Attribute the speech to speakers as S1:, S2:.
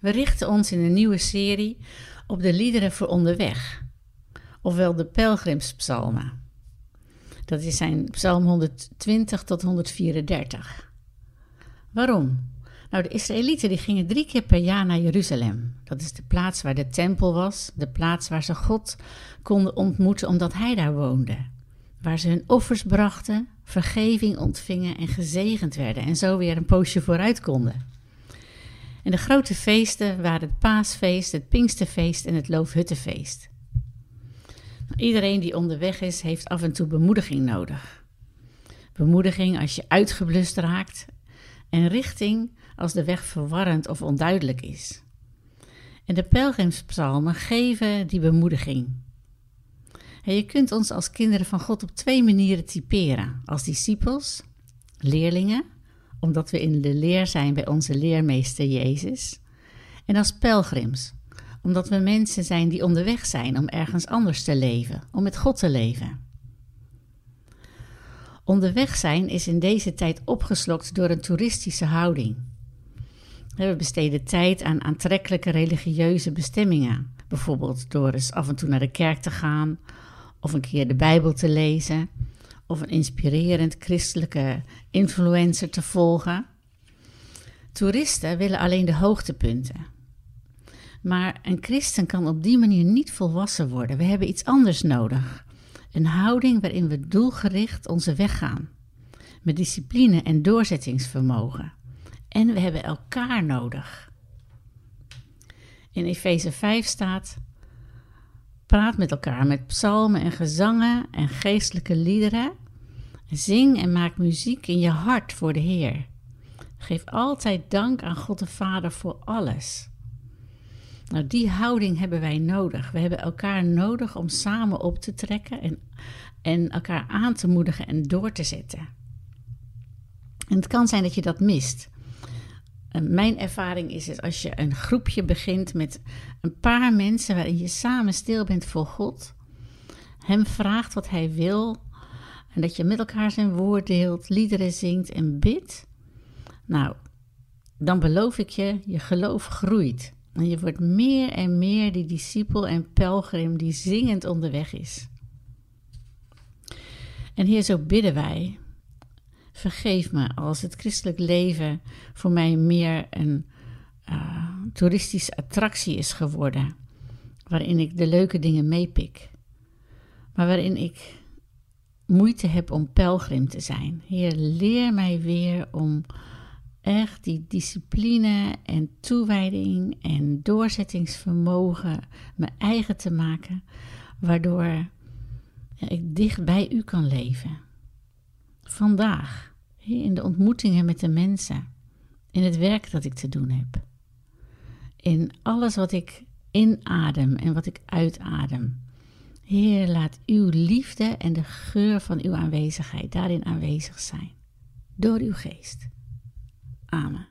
S1: We richten ons in een nieuwe serie op de liederen voor onderweg, ofwel de pelgrimspsalmen. Dat zijn psalm 120 tot 134. Waarom? Nou, de Israëlieten die gingen drie keer per jaar naar Jeruzalem. Dat is de plaats waar de tempel was, de plaats waar ze God konden ontmoeten omdat Hij daar woonde. Waar ze hun offers brachten, vergeving ontvingen en gezegend werden en zo weer een poosje vooruit konden. En de grote feesten waren het paasfeest, het pinksterfeest en het loofhuttenfeest. Iedereen die onderweg is, heeft af en toe bemoediging nodig. Bemoediging als je uitgeblust raakt en richting als de weg verwarrend of onduidelijk is. En de pelgrimspsalmen geven die bemoediging. En je kunt ons als kinderen van God op twee manieren typeren: als discipels, leerlingen omdat we in de leer zijn bij onze leermeester Jezus. En als pelgrims, omdat we mensen zijn die onderweg zijn om ergens anders te leven, om met God te leven. Onderweg zijn is in deze tijd opgeslokt door een toeristische houding. We besteden tijd aan aantrekkelijke religieuze bestemmingen, bijvoorbeeld door eens af en toe naar de kerk te gaan of een keer de Bijbel te lezen of een inspirerend christelijke influencer te volgen. Toeristen willen alleen de hoogtepunten. Maar een christen kan op die manier niet volwassen worden. We hebben iets anders nodig. Een houding waarin we doelgericht onze weg gaan. Met discipline en doorzettingsvermogen. En we hebben elkaar nodig. In Efeze 5 staat: Praat met elkaar met psalmen en gezangen en geestelijke liederen. Zing en maak muziek in je hart voor de Heer. Geef altijd dank aan God de Vader voor alles. Nou, die houding hebben wij nodig. We hebben elkaar nodig om samen op te trekken en, en elkaar aan te moedigen en door te zetten. En het kan zijn dat je dat mist. mijn ervaring is het als je een groepje begint met een paar mensen waarin je samen stil bent voor God, Hem vraagt wat Hij wil en dat je met elkaar zijn woord deelt, liederen zingt en bidt. Nou, dan beloof ik je, je geloof groeit. En je wordt meer en meer die discipel en pelgrim die zingend onderweg is. En hier zo bidden wij. Vergeef me als het christelijk leven voor mij meer een uh, toeristische attractie is geworden. Waarin ik de leuke dingen meepik. Maar waarin ik moeite heb om pelgrim te zijn. Heer, leer mij weer om echt die discipline en toewijding en doorzettingsvermogen mijn eigen te maken, waardoor ik dicht bij u kan leven. Vandaag, in de ontmoetingen met de mensen, in het werk dat ik te doen heb, in alles wat ik inadem en wat ik uitadem. Heer, laat uw liefde en de geur van uw aanwezigheid daarin aanwezig zijn, door uw geest. Amen.